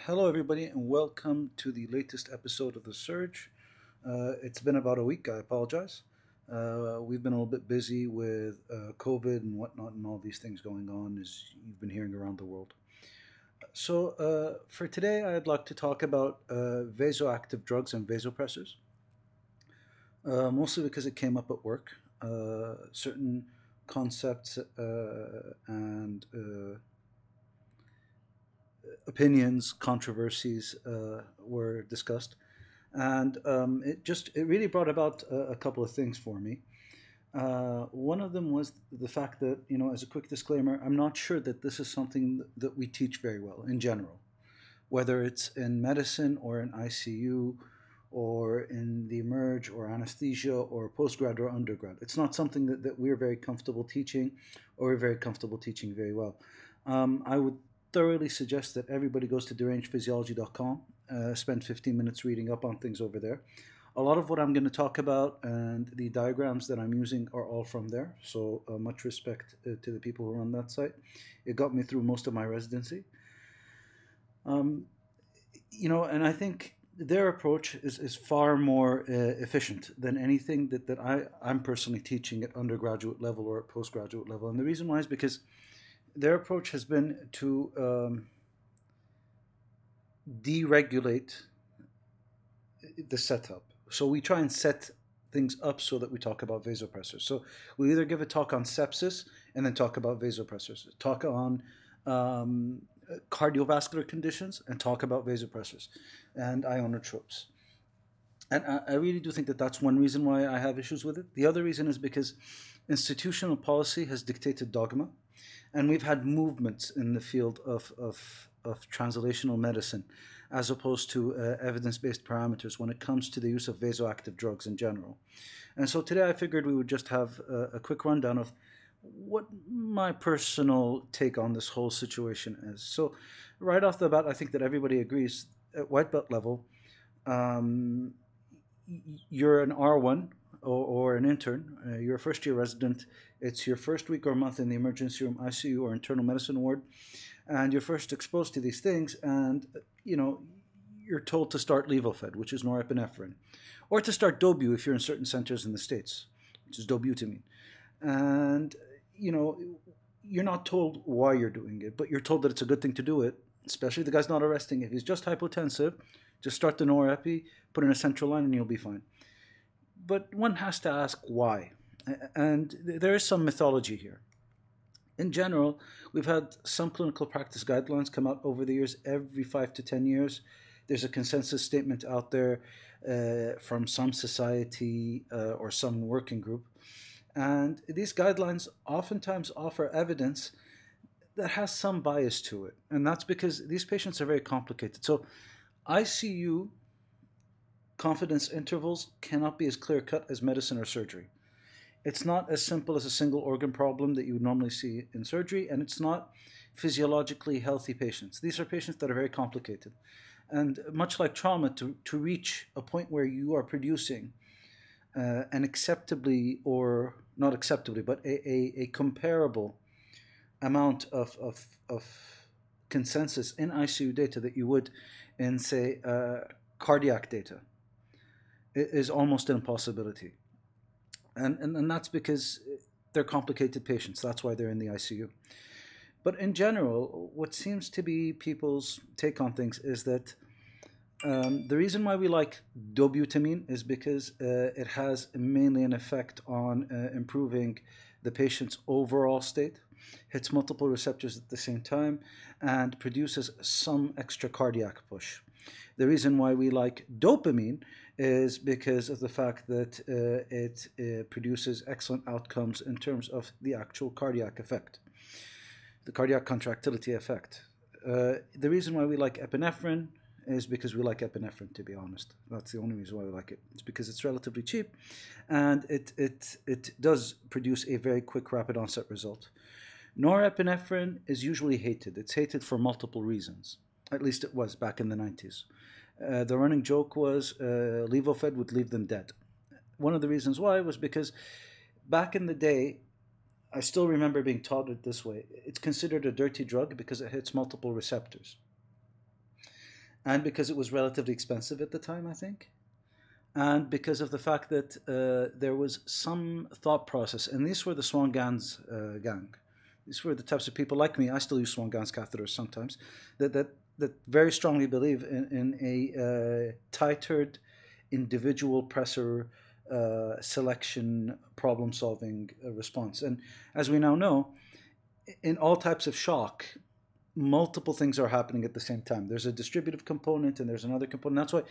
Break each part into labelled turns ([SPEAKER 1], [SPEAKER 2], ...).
[SPEAKER 1] hello, everybody, and welcome to the latest episode of The Surge. Uh, it's been about a week, I apologize. Uh, we've been a little bit busy with uh, COVID and whatnot, and all these things going on, as you've been hearing around the world. So, uh, for today, I'd like to talk about uh, vasoactive drugs and vasopressors, uh, mostly because it came up at work. Certain concepts and opinions, controversies uh, were discussed, and um, it just it really brought about a, a couple of things for me. Uh, one of them was the fact that you know, as a quick disclaimer, I'm not sure that this is something that we teach very well in general, whether it's in medicine or in ICU or in the emerge or anesthesia or postgrad or undergrad. It's not something that, that we're very comfortable teaching or we're very comfortable teaching very well. Um, I would thoroughly suggest that everybody goes to derangedphysiology.com, uh, spend 15 minutes reading up on things over there. A lot of what I'm going to talk about and the diagrams that I'm using are all from there. So uh, much respect uh, to the people who run that site. It got me through most of my residency. Um, you know, and I think their approach is, is far more uh, efficient than anything that, that I, I'm personally teaching at undergraduate level or at postgraduate level. And the reason why is because their approach has been to um, deregulate the setup. So we try and set things up so that we talk about vasopressors. So we either give a talk on sepsis and then talk about vasopressors, talk on um, cardiovascular conditions and talk about vasopressors and ionotropes. And I, I really do think that that's one reason why I have issues with it. The other reason is because institutional policy has dictated dogma and we've had movements in the field of, of, of translational medicine as opposed to uh, evidence-based parameters when it comes to the use of vasoactive drugs in general. And so today I figured we would just have a, a quick rundown of what my personal take on this whole situation is. So right off the bat, I think that everybody agrees at white belt level, um, you're an R1 or, or an intern, uh, you're a first year resident, it's your first week or month in the emergency room, ICU, or internal medicine ward, and you're first exposed to these things, and you know you're told to start Levophed, which is norepinephrine, or to start Dobu if you're in certain centers in the states, which is dobutamine, and you know you're not told why you're doing it, but you're told that it's a good thing to do it, especially the guy's not arresting. If he's just hypotensive, just start the norepi, put in a central line, and you'll be fine but one has to ask why. And there is some mythology here. In general, we've had some clinical practice guidelines come out over the years, every five to 10 years. There's a consensus statement out there uh, from some society uh, or some working group. And these guidelines oftentimes offer evidence that has some bias to it. And that's because these patients are very complicated. So, ICU confidence intervals cannot be as clear cut as medicine or surgery. It's not as simple as a single organ problem that you would normally see in surgery, and it's not physiologically healthy patients. These are patients that are very complicated. And much like trauma, to, to reach a point where you are producing uh, an acceptably, or not acceptably, but a, a, a comparable amount of, of, of consensus in ICU data that you would in, say, uh, cardiac data is almost an impossibility. And, and, and that's because they're complicated patients. That's why they're in the ICU. But in general, what seems to be people's take on things is that um, the reason why we like dobutamine is because uh, it has mainly an effect on uh, improving the patient's overall state, hits multiple receptors at the same time, and produces some extra cardiac push. The reason why we like dopamine is because of the fact that uh, it uh, produces excellent outcomes in terms of the actual cardiac effect, the cardiac contractility effect. Uh, the reason why we like epinephrine is because we like epinephrine, to be honest. That's the only reason why we like it. It's because it's relatively cheap and it, it, it does produce a very quick, rapid onset result. Norepinephrine is usually hated. It's hated for multiple reasons. At least it was back in the 90s. Uh, the running joke was uh, Levophed would leave them dead. One of the reasons why was because back in the day, I still remember being taught it this way. It's considered a dirty drug because it hits multiple receptors. and because it was relatively expensive at the time, I think, and because of the fact that uh, there was some thought process, and these were the Swan-Ganz uh, gang. These were the types of people like me. I still use Swan-Ganz catheters sometimes. That that that very strongly believe in, in a uh, titered, individual pressor uh, selection problem solving uh, response. And as we now know, in all types of shock, multiple things are happening at the same time. There's a distributive component and there's another component. That's why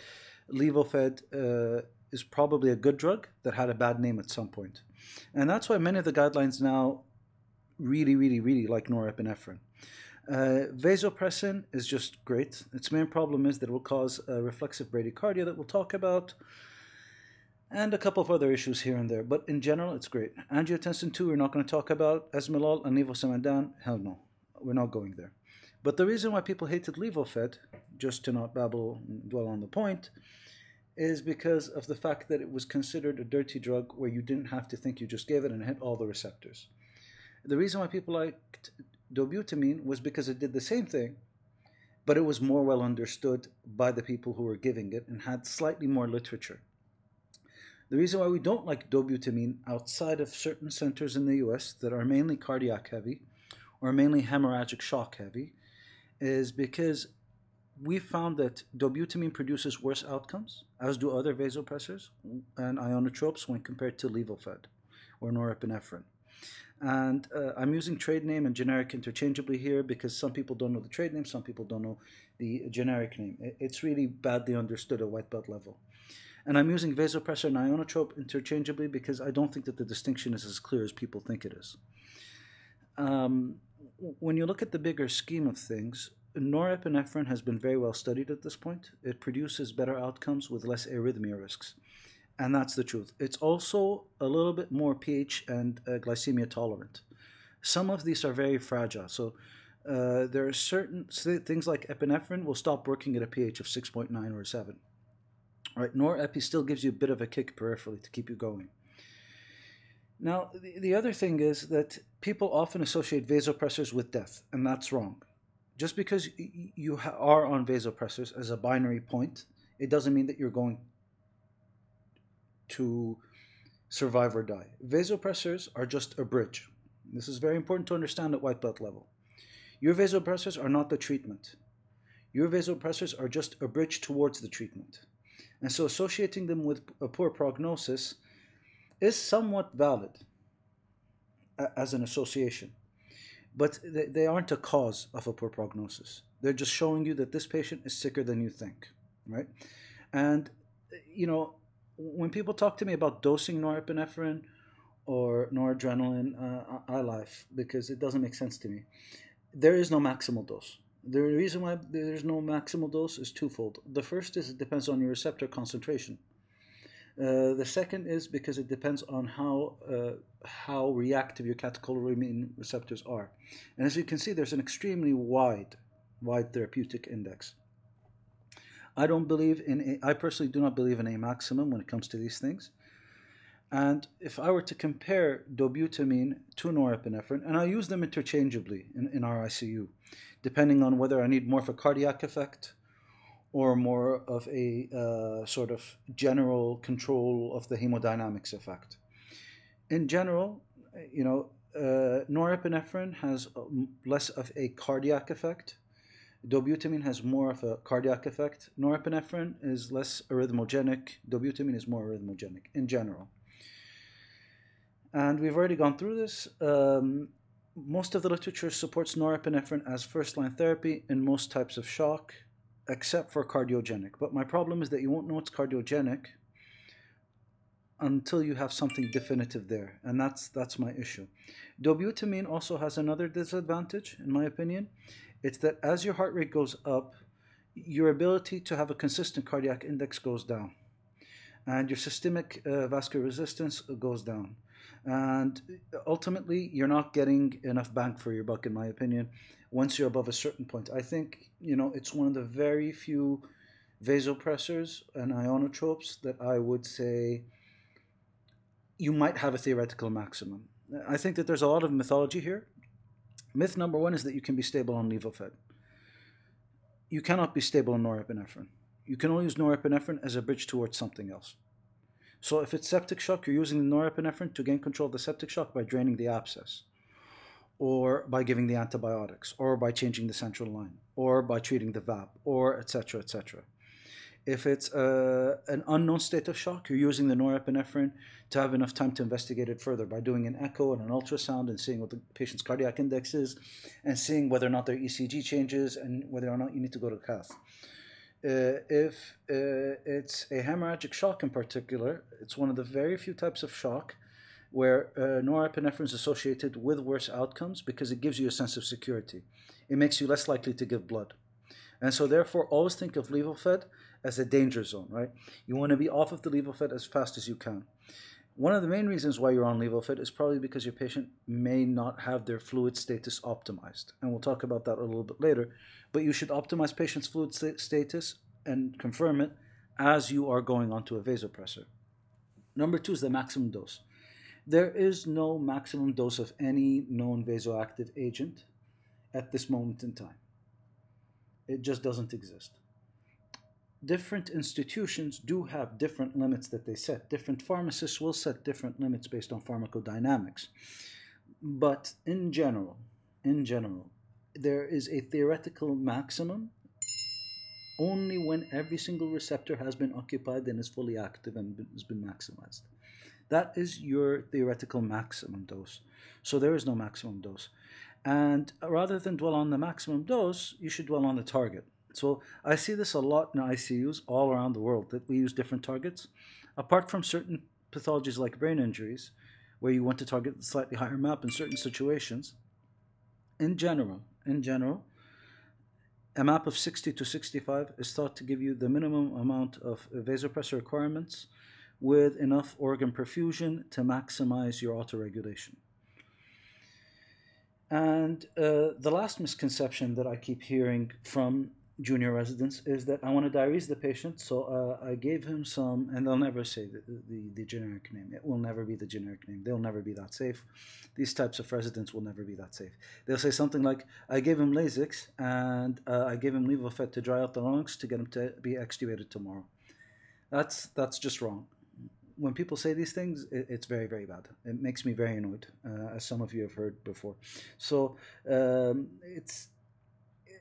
[SPEAKER 1] Levophed uh, is probably a good drug that had a bad name at some point. And that's why many of the guidelines now really, really, really like norepinephrine. Uh, vasopressin is just great. Its main problem is that it will cause a reflexive bradycardia that we'll talk about, and a couple of other issues here and there. But in general, it's great. Angiotensin 2, we're not going to talk about. Esmolol and levosimendan, hell no. We're not going there. But the reason why people hated Levophed, just to not babble and dwell on the point, is because of the fact that it was considered a dirty drug where you didn't have to think, you just gave it and it hit all the receptors. The reason why people liked dobutamine was because it did the same thing, but it was more well understood by the people who were giving it and had slightly more literature. The reason why we don't like dobutamine outside of certain centers in the US that are mainly cardiac heavy or mainly hemorrhagic shock heavy is because we found that dobutamine produces worse outcomes, as do other vasopressors and ionotropes when compared to Levophed or norepinephrine. And uh, I'm using trade name and generic interchangeably here because some people don't know the trade name, some people don't know the generic name. It's really badly understood at white belt level. And I'm using vasopressor and ionotrope interchangeably because I don't think that the distinction is as clear as people think it is. Um, when you look at the bigger scheme of things, norepinephrine has been very well studied at this point. It produces better outcomes with less arrhythmia risks and that's the truth. It's also a little bit more pH and uh, glycemia tolerant. Some of these are very fragile. So uh, there are certain things like epinephrine will stop working at a pH of 6.9 or 7. Right, norepi still gives you a bit of a kick peripherally to keep you going. Now, the, the other thing is that people often associate vasopressors with death, and that's wrong. Just because you are on vasopressors as a binary point, it doesn't mean that you're going to survive or die. Vasopressors are just a bridge. This is very important to understand at white belt level. Your vasopressors are not the treatment. Your vasopressors are just a bridge towards the treatment. And so associating them with a poor prognosis is somewhat valid as an association. But they aren't a cause of a poor prognosis. They're just showing you that this patient is sicker than you think, right? And, you know, when people talk to me about dosing norepinephrine or noradrenaline, uh, I laugh because it doesn't make sense to me. There is no maximal dose. The reason why there's no maximal dose is twofold. The first is it depends on your receptor concentration. Uh, the second is because it depends on how uh, how reactive your catecholamine receptors are, and as you can see, there's an extremely wide wide therapeutic index. I don't believe in, a, I personally do not believe in a maximum when it comes to these things. And if I were to compare dobutamine to norepinephrine, and I use them interchangeably in, in our ICU, depending on whether I need more of a cardiac effect or more of a uh, sort of general control of the hemodynamics effect. In general, you know, uh, norepinephrine has less of a cardiac effect Dobutamine has more of a cardiac effect. Norepinephrine is less arrhythmogenic. Dobutamine is more arrhythmogenic in general. And we've already gone through this. Um, most of the literature supports norepinephrine as first line therapy in most types of shock, except for cardiogenic. But my problem is that you won't know it's cardiogenic until you have something definitive there, and that's that's my issue. Dobutamine also has another disadvantage, in my opinion. It's that as your heart rate goes up, your ability to have a consistent cardiac index goes down, and your systemic uh, vascular resistance goes down. And ultimately, you're not getting enough bang for your buck, in my opinion, once you're above a certain point. I think, you know, it's one of the very few vasopressors and ionotropes that I would say you might have a theoretical maximum. I think that there's a lot of mythology here Myth number one is that you can be stable on Levophed. you cannot be stable on norepinephrine. You can only use norepinephrine as a bridge towards something else. So if it's septic shock, you're using the norepinephrine to gain control of the septic shock by draining the abscess, or by giving the antibiotics, or by changing the central line, or by treating the VAP, or etc. etc. If it's uh, an unknown state of shock, you're using the norepinephrine to have enough time to investigate it further by doing an echo and an ultrasound and seeing what the patient's cardiac index is and seeing whether or not their ECG changes and whether or not you need to go to cath. Uh, if uh, it's a hemorrhagic shock in particular, it's one of the very few types of shock where uh, norepinephrine is associated with worse outcomes because it gives you a sense of security. It makes you less likely to give blood. And so, therefore, always think of Levophed as a danger zone, right? You want to be off of the Levophed as fast as you can. One of the main reasons why you're on Levophed is probably because your patient may not have their fluid status optimized. And we'll talk about that a little bit later. But you should optimize patient's fluid st- status and confirm it as you are going onto a vasopressor. Number two is the maximum dose. There is no maximum dose of any known vasoactive agent at this moment in time. It just doesn't exist different institutions do have different limits that they set. Different pharmacists will set different limits based on pharmacodynamics. But in general, in general, there is a theoretical maximum only when every single receptor has been occupied and is fully active and has been maximized. That is your theoretical maximum dose. So there is no maximum dose. And rather than dwell on the maximum dose, you should dwell on the target. So I see this a lot in ICUs all around the world that we use different targets. Apart from certain pathologies like brain injuries, where you want to target the slightly higher map in certain situations, in general, in general, a map of 60 to 65 is thought to give you the minimum amount of vasopressor requirements with enough organ perfusion to maximize your autoregulation. And uh, the last misconception that I keep hearing from junior residents is that I want to diurese the patient, so uh, I gave him some, and they'll never say the, the, the, generic name. It will never be the generic name. They'll never be that safe. These types of residents will never be that safe. They'll say something like, I gave him Lasix, and uh, I gave him Levophed to dry out the lungs to get him to be extubated tomorrow. That's, that's just wrong. When people say these things, it, it's very, very bad. It makes me very annoyed, uh, as some of you have heard before. So um, it's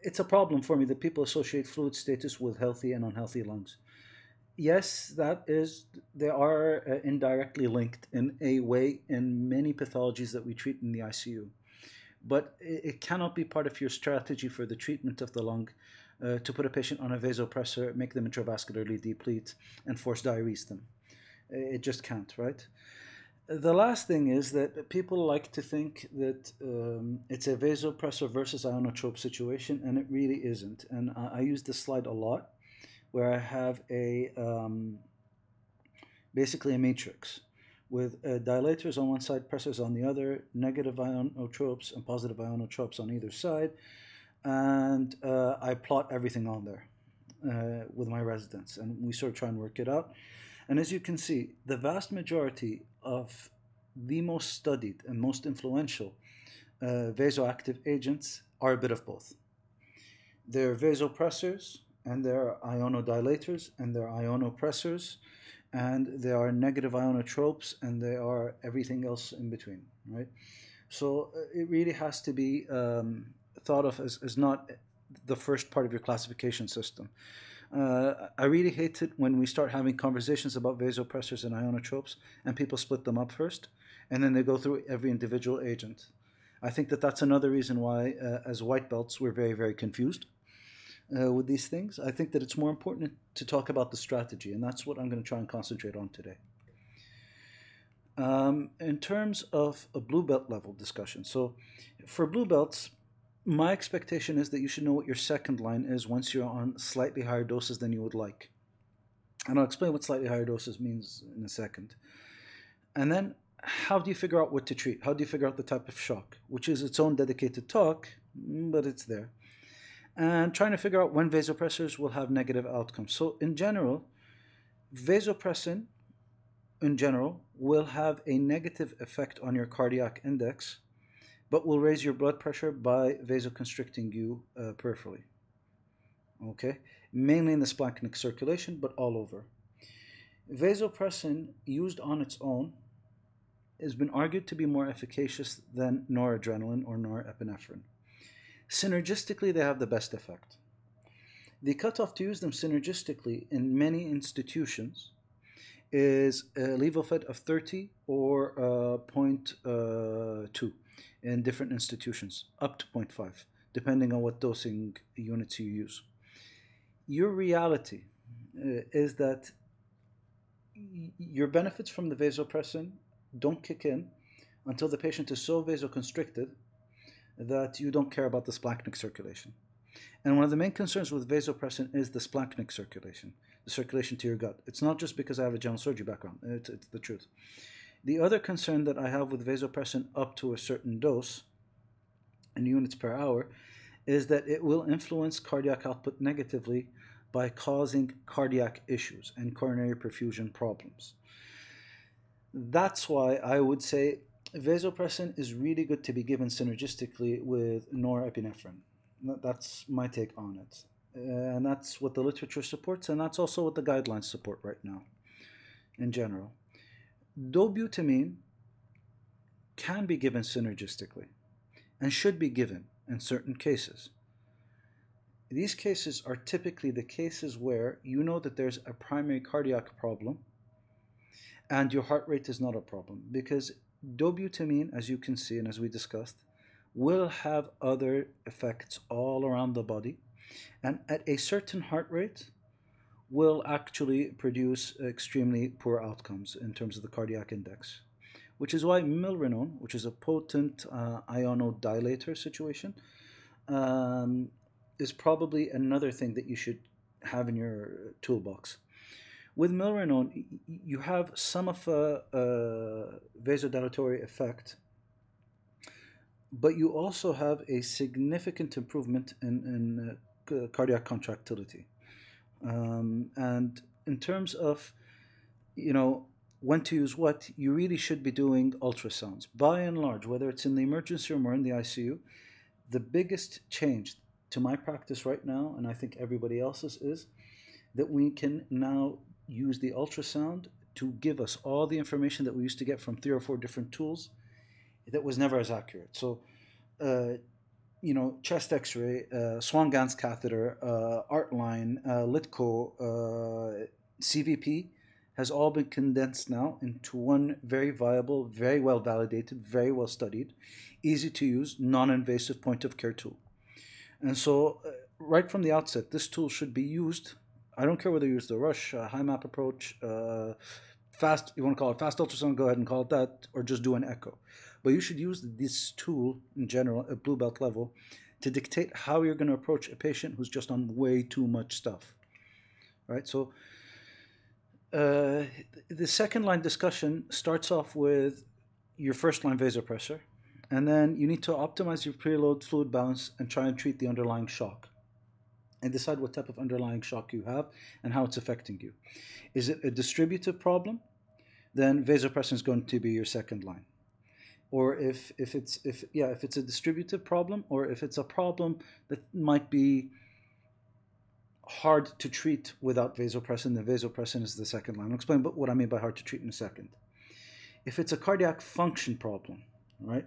[SPEAKER 1] it's a problem for me that people associate fluid status with healthy and unhealthy lungs. Yes, that is, they are uh, indirectly linked in a way in many pathologies that we treat in the ICU. But it, it cannot be part of your strategy for the treatment of the lung uh, to put a patient on a vasopressor, make them intravascularly deplete, and force diurese them. It just can't, right? The last thing is that people like to think that um, it's a vasopressor versus ionotrope situation, and it really isn't. And I, I use this slide a lot, where I have a um, basically a matrix with uh, dilators on one side, pressors on the other, negative ionotropes and positive ionotropes on either side, and uh, I plot everything on there uh, with my residents, and we sort of try and work it out. And as you can see, the vast majority of the most studied and most influential uh, vasoactive agents are a bit of both. They're vasopressors and they're ionodilators and they're ionopressors and they are negative ionotropes and they are everything else in between, right? So uh, it really has to be um, thought of as, as not the first part of your classification system. Uh, I really hate it when we start having conversations about vasopressors and ionotropes and people split them up first and then they go through every individual agent. I think that that's another reason why, uh, as white belts, we're very, very confused uh, with these things. I think that it's more important to talk about the strategy, and that's what I'm going to try and concentrate on today. Um, in terms of a blue belt level discussion, so for blue belts, my expectation is that you should know what your second line is once you're on slightly higher doses than you would like. And I'll explain what slightly higher doses means in a second. And then, how do you figure out what to treat? How do you figure out the type of shock, which is its own dedicated talk, mm, but it's there. And trying to figure out when vasopressors will have negative outcomes. So, in general, vasopressin, in general, will have a negative effect on your cardiac index but will raise your blood pressure by vasoconstricting you uh, peripherally. okay? Mainly in the splanchnic circulation, but all over. Vasopressin, used on its own, has been argued to be more efficacious than noradrenaline or norepinephrine. Synergistically, they have the best effect. The cutoff to use them synergistically in many institutions is a Levophed of 30 or uh, 0.2 in different institutions, up to 0.5, depending on what dosing units you use. Your reality uh, is that your benefits from the vasopressin don't kick in until the patient is so vasoconstricted that you don't care about the splanchnic circulation. And one of the main concerns with vasopressin is the splanchnic circulation, the circulation to your gut. It's not just because I have a general surgery background, it's, it's the truth. The other concern that I have with vasopressin up to a certain dose in units per hour is that it will influence cardiac output negatively by causing cardiac issues and coronary perfusion problems. That's why I would say vasopressin is really good to be given synergistically with norepinephrine. That's my take on it. And that's what the literature supports, and that's also what the guidelines support right now in general. Dobutamine can be given synergistically and should be given in certain cases. These cases are typically the cases where you know that there's a primary cardiac problem and your heart rate is not a problem because dobutamine, as you can see and as we discussed, will have other effects all around the body and at a certain heart rate will actually produce extremely poor outcomes in terms of the cardiac index which is why milrinone which is a potent uh, ionodilator situation um, is probably another thing that you should have in your toolbox with milrinone, you have some of a, a vasodilatory effect, but you also have a significant improvement in, in uh, cardiac contractility. Um, and in terms of, you know, when to use what, you really should be doing ultrasounds. By and large, whether it's in the emergency room or in the ICU, the biggest change to my practice right now, and I think everybody else's, is that we can now use the ultrasound to give us all the information that we used to get from three or four different tools that was never as accurate. So, uh, you know, chest X-ray, uh, Swan-Ganz catheter, uh, ArtLine, uh, LiDCO, uh, CVP has all been condensed now into one very viable, very well validated, very well studied, easy to use, non-invasive point of care tool. And so, uh, right from the outset, this tool should be used I don't care whether you use the Rush, uh, HiMAP approach, uh, fast, you want to call it fast ultrasound, go ahead and call it that, or just do an echo. But you should use this tool in general at blue belt level to dictate how you're going to approach a patient who's just on way too much stuff. Right? So uh, the second line discussion starts off with your first line vasopressor, and then you need to optimize your preload fluid balance and try and treat the underlying shock and decide what type of underlying shock you have and how it's affecting you. Is it a distributive problem? Then vasopressin is going to be your second line. Or if, if it's if yeah if it's a distributive problem or if it's a problem that might be hard to treat without vasopressin, then vasopressin is the second line. I'll explain what I mean by hard to treat in a second. If it's a cardiac function problem, right,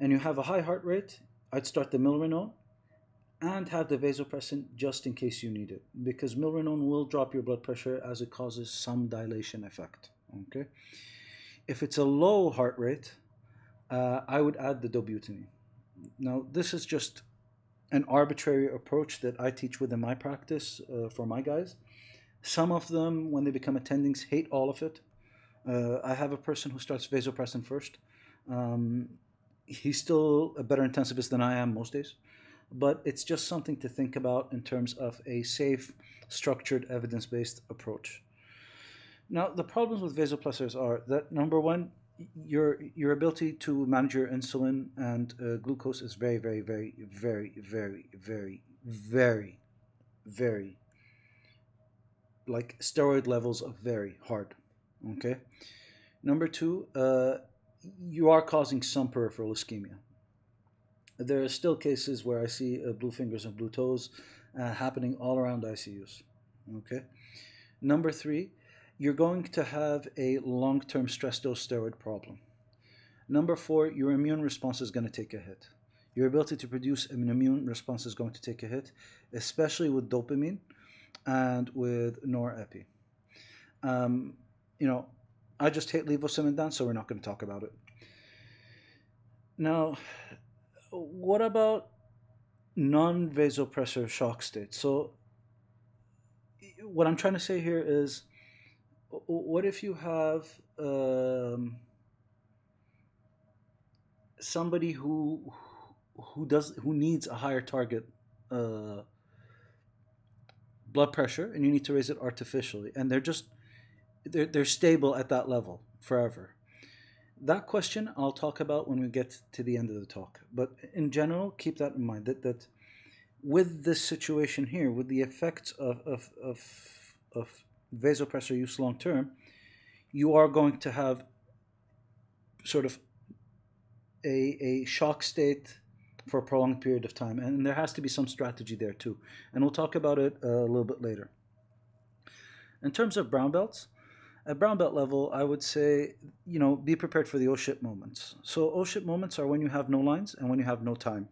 [SPEAKER 1] and you have a high heart rate, I'd start the milrinone and have the vasopressin just in case you need it because milrinone will drop your blood pressure as it causes some dilation effect okay if it's a low heart rate uh, i would add the dobutamine now this is just an arbitrary approach that i teach within my practice uh, for my guys. Some of them when they become attendings hate all of it. Uh, i have a person who starts vasopressin first. Um, he's still a better intensivist than i am most days. But it's just something to think about in terms of a safe, structured, evidence based approach. Now, the problems with vasopressors are that number one, your your ability to manage your insulin and uh, glucose is very, very, very, very, very, very, very, very like steroid levels are very hard. Okay. Number two, uh, you are causing some peripheral ischemia. There are still cases where I see uh, blue fingers and blue toes, uh, happening all around ICUs. Okay. Number three, you're going to have a long term stress dose steroid problem. Number four, your immune response is going to take a hit. Your ability to produce an immune response is going to take a hit, especially with dopamine and with norepi. Um, you know, I just hate levosimendan, so we're not going to talk about it. Now, what about non-vasopressor shock state? So, what I'm trying to say here is, what if you have um, somebody who who does who needs a higher target uh, blood pressure, and you need to raise it artificially, and they're just they're, they're stable at that level forever. That question I'll talk about when we get to the end of the talk. But in general, keep that in mind that, that with this situation here, with the effects of, of, of, of vasopressor use long term, you are going to have sort of a, a shock state for a prolonged period of time. And there has to be some strategy there too. And we'll talk about it uh, a little bit later. In terms of brown belts, at brown belt level, I would say, you know, be prepared for the oh shit moments. So oh shit moments are when you have no lines and when you have no time.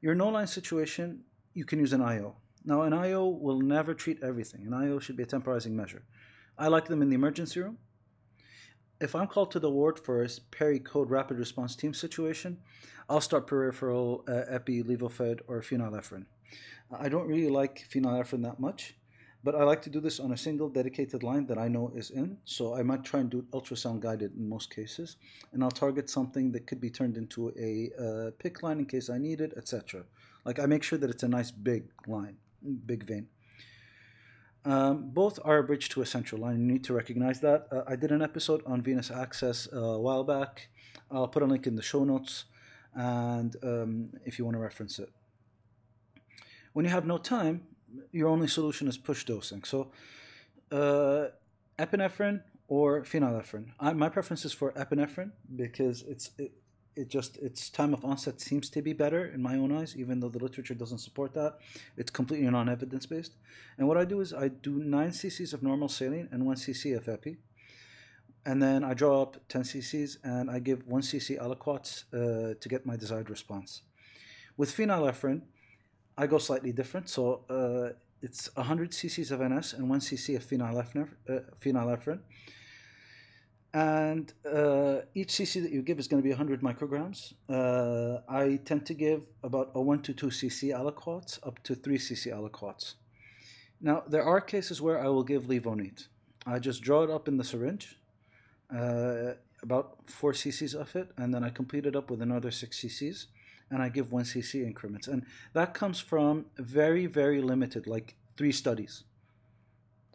[SPEAKER 1] Your no line situation, you can use an IO. Now, an IO will never treat everything. An IO should be a temporizing measure. I like them in the emergency room. If I'm called to the ward for a peri code rapid response team situation, I'll start peripheral uh, epi, Levophed, or phenylephrine. I don't really like phenylephrine that much but I like to do this on a single dedicated line that I know is in. So I might try and do ultrasound guided in most cases. And I'll target something that could be turned into a uh, PICC line in case I need it, etc. Like I make sure that it's a nice big line, big vein. Um, both are a bridge to a central line. You need to recognize that. Uh, I did an episode on venous access uh, a while back. I'll put a link in the show notes, and um, if you want to reference it. When you have no time, your only solution is push dosing. So, uh, epinephrine or phenylephrine. I, my preference is for epinephrine because it's it, it just its time of onset seems to be better in my own eyes, even though the literature doesn't support that. It's completely non-evidence based. And what I do is I do nine cc's of normal saline and one cc of epi, and then I draw up 10 cc's and I give one cc aliquots uh, to get my desired response. With phenylephrine, I go slightly different. So uh, it's 100 cc's of NS and 1 cc of phenylephrine. Uh, phenylephrine. And uh, each cc that you give is going to be 100 micrograms. Uh, I tend to give about a 1 to 2 cc aliquots up to 3 cc aliquots. Now, there are cases where I will give levonate. I just draw it up in the syringe, uh, about 4 cc's of it, and then I complete it up with another 6 cc's and I give 1 cc increments. And that comes from very, very limited, like three studies.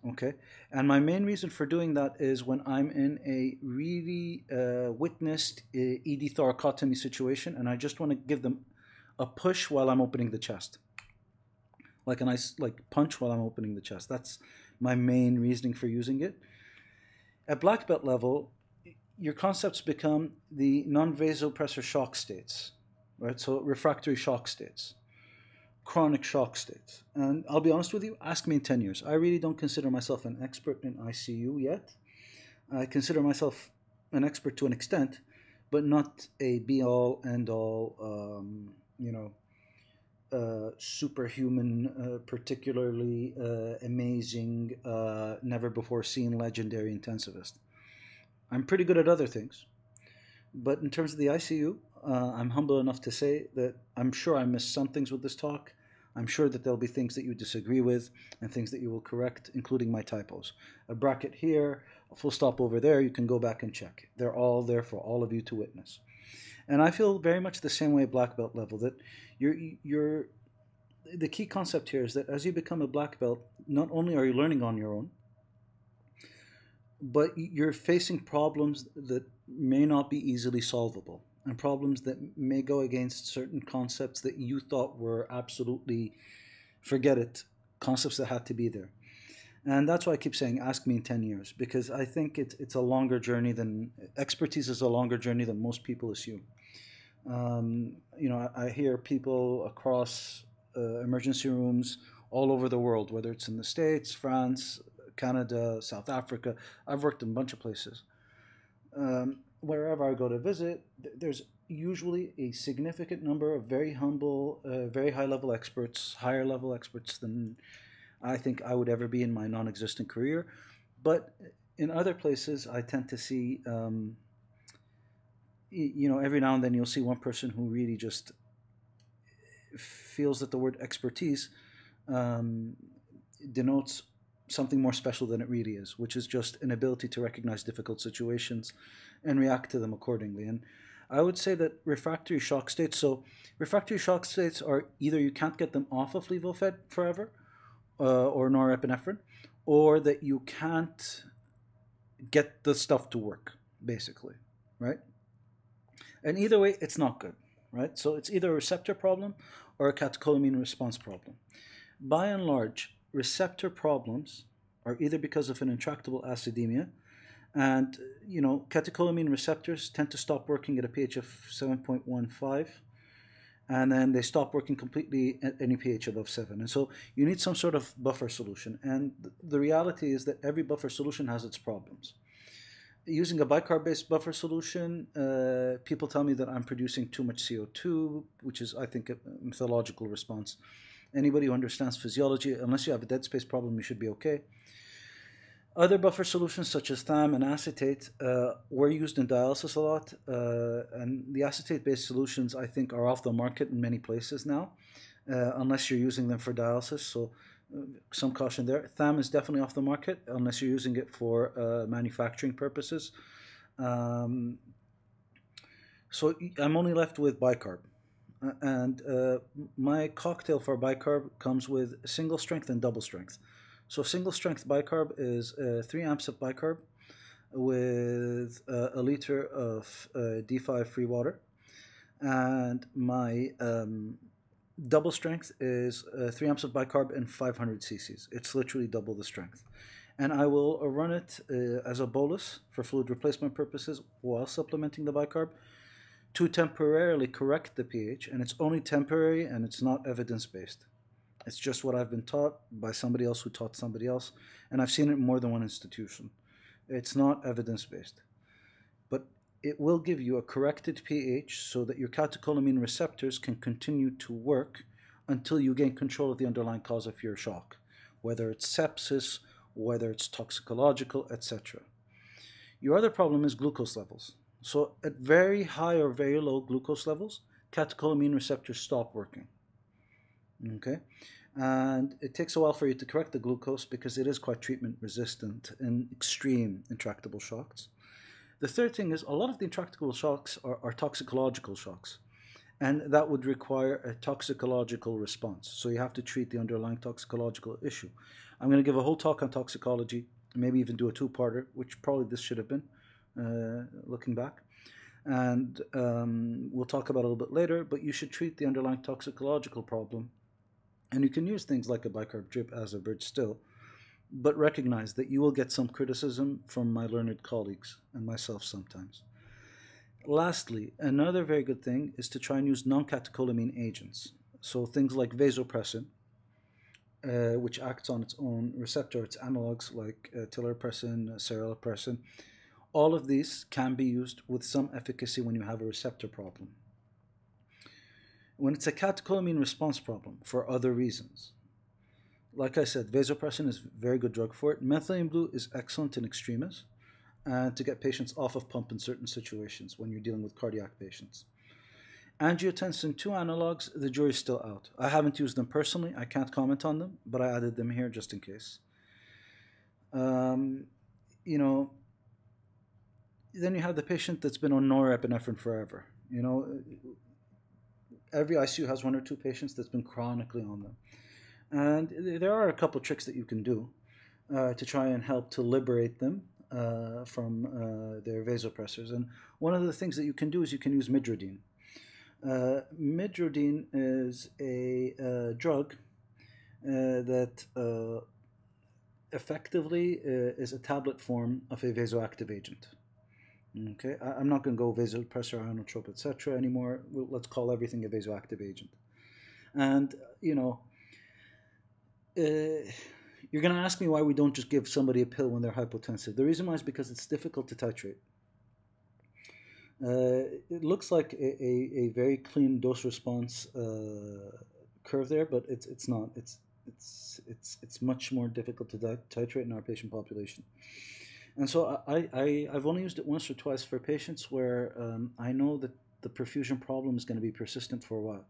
[SPEAKER 1] Okay, and my main reason for doing that is when I'm in a really uh, witnessed uh, ED thoracotomy situation and I just want to give them a push while I'm opening the chest. Like a nice like punch while I'm opening the chest. That's my main reasoning for using it. At black belt level, your concepts become the non-vasopressor shock states right? So refractory shock states, chronic shock states. And I'll be honest with you, ask me in 10 years. I really don't consider myself an expert in ICU yet. I consider myself an expert to an extent, but not a be all end all, um, you know, uh, superhuman, uh, particularly uh, amazing, uh, never before seen legendary intensivist. I'm pretty good at other things. But in terms of the ICU, uh, I'm humble enough to say that I'm sure I missed some things with this talk. I'm sure that there'll be things that you disagree with and things that you will correct, including my typos. A bracket here, a full stop over there, you can go back and check. They're all there for all of you to witness. And I feel very much the same way black belt level that you're, you're, the key concept here is that as you become a black belt, not only are you learning on your own, but you're facing problems that may not be easily solvable and problems that may go against certain concepts that you thought were absolutely forget it concepts that had to be there and that's why i keep saying ask me in 10 years because i think it, it's a longer journey than expertise is a longer journey than most people assume um, you know I, I, hear people across uh, emergency rooms all over the world, whether it's in the States, France, Canada, South Africa. I've worked in a bunch of places. Um, wherever I go to visit, there's usually a significant number of very humble, uh, very high level experts, higher level experts than I think I would ever be in my non existent career. But in other places, I tend to see, um, you know, every now and then you'll see one person who really just feels that the word expertise um, denotes something more special than it really is, which is just an ability to recognize difficult situations and react to them accordingly. And I would say that refractory shock states, so refractory shock states are either you can't get them off of levophed forever uh, or norepinephrine, or that you can't get the stuff to work, basically, right? And either way, it's not good, right? So it's either a receptor problem or a catecholamine response problem. By and large, receptor problems are either because of an intractable acidemia, and you know catecholamine receptors tend to stop working at a pH of 7.15, and then they stop working completely at any pH above 7. And so you need some sort of buffer solution. And the reality is that every buffer solution has its problems. Using a bicarb-based buffer solution, uh, people tell me that I'm producing too much CO2, which is, I think, a mythological response. Anybody who understands physiology, unless you have a dead space problem, you should be okay. Other buffer solutions such as THAM and acetate uh, were used in dialysis a lot, uh, and the acetate-based solutions I think are off the market in many places now, uh, unless you're using them for dialysis. So uh, some caution there. THAM is definitely off the market unless you're using it for uh, manufacturing purposes. Um, so I'm only left with bicarb. Uh, and my cocktail for bicarb comes with single strength and double strength. So single strength bicarb is uh, 3 amps of bicarb with uh, a liter of uh, D5 free water. And my um, double strength is uh, 3 amps of bicarb and 500 cc's. It's literally double the strength. And I will run it uh, as a bolus for fluid replacement purposes while supplementing the bicarb to temporarily correct the pH. And it's only temporary and it's not evidence based. It's just what I've been taught by somebody else who taught somebody else, and I've seen it in more than one institution. It's not evidence based. But it will give you a corrected pH so that your catecholamine receptors can continue to work until you gain control of the underlying cause of your shock, whether it's sepsis, whether it's toxicological, etc. Your other problem is glucose levels. So at very high or very low glucose levels, catecholamine receptors stop working. Okay, and it takes a while for you to correct the glucose because it is quite treatment resistant in extreme intractable shocks. The third thing is a lot of the intractable shocks are, are toxicological shocks, and that would require a toxicological response. So you have to treat the underlying toxicological issue. I'm going to give a whole talk on toxicology, maybe even do a two-parter, which probably this should have been, looking back and um, we'll talk about a little bit later, but you should treat the underlying toxicological problem and you can use things like a bicarb drip as a bridge still, but recognize that you will get some criticism from my learned colleagues and myself sometimes. Lastly, another very good thing is to try and use non-catecholamine agents. So things like vasopressin, uh, which acts on its own receptor, its analogs like uh, terlipressin, uh, selepressin. All of these can be used with some efficacy when you have a receptor problem when it's a catecholamine response problem for other reasons. Like I said, vasopressin is a very good drug for it. Methylene blue is excellent in extremis and to get patients off of pump in certain situations when you're dealing with cardiac patients. Angiotensin 2 analogs, the jury's still out. I haven't used them personally, I can't comment on them, but I added them here just in case. Um, you know, then you have the patient that's been on norepinephrine forever. You know, every ICU has one or two patients that's been chronically on them. And there are a couple tricks that you can do uh, to try and help to liberate them uh, from uh, their vasopressors. And one of the things that you can do is you can use midodrine. Uh, midodrine is a uh, drug uh, that effectively is a tablet form of a vasoactive agent. Okay, I, am not going to go vasopressor, ionotrope, etc. anymore. We'll, let's call everything a vasoactive agent. And, you know, uh, you're going to ask me why we don't just give somebody a pill when they're hypotensive. The reason why is because it's difficult to titrate. Uh, it looks like a, a, a, very clean dose response uh, curve there, but it's it's not. It's it's it's it's much more difficult to titrate in our patient population. And so I, I I've only used it once or twice for patients where um, I know that the perfusion problem is going to be persistent for a while,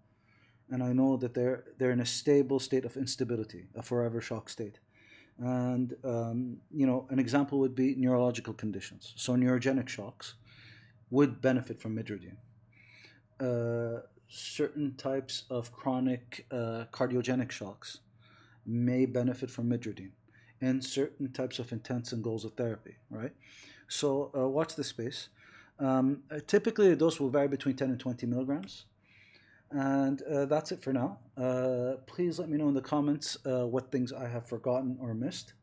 [SPEAKER 1] and I know that they're they're in a stable state of instability, a forever shock state. And um, you know, an example would be neurological conditions. So neurogenic shocks would benefit from midodrine. Uh, certain types of chronic uh, cardiogenic shocks may benefit from midodrine and certain types of intents and goals of therapy, right? So uh, watch this space. Um, uh, typically, the dose will vary between 10 and 20 milligrams. And uh, that's it for now. Uh, please let me know in the comments what things I have forgotten or missed.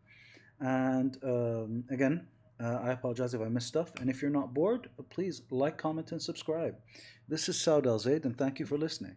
[SPEAKER 1] And um, again, uh, I apologize if I missed stuff. And if you're not bored, please like, comment, and subscribe. This is Saud Al Zaid, and thank you for listening.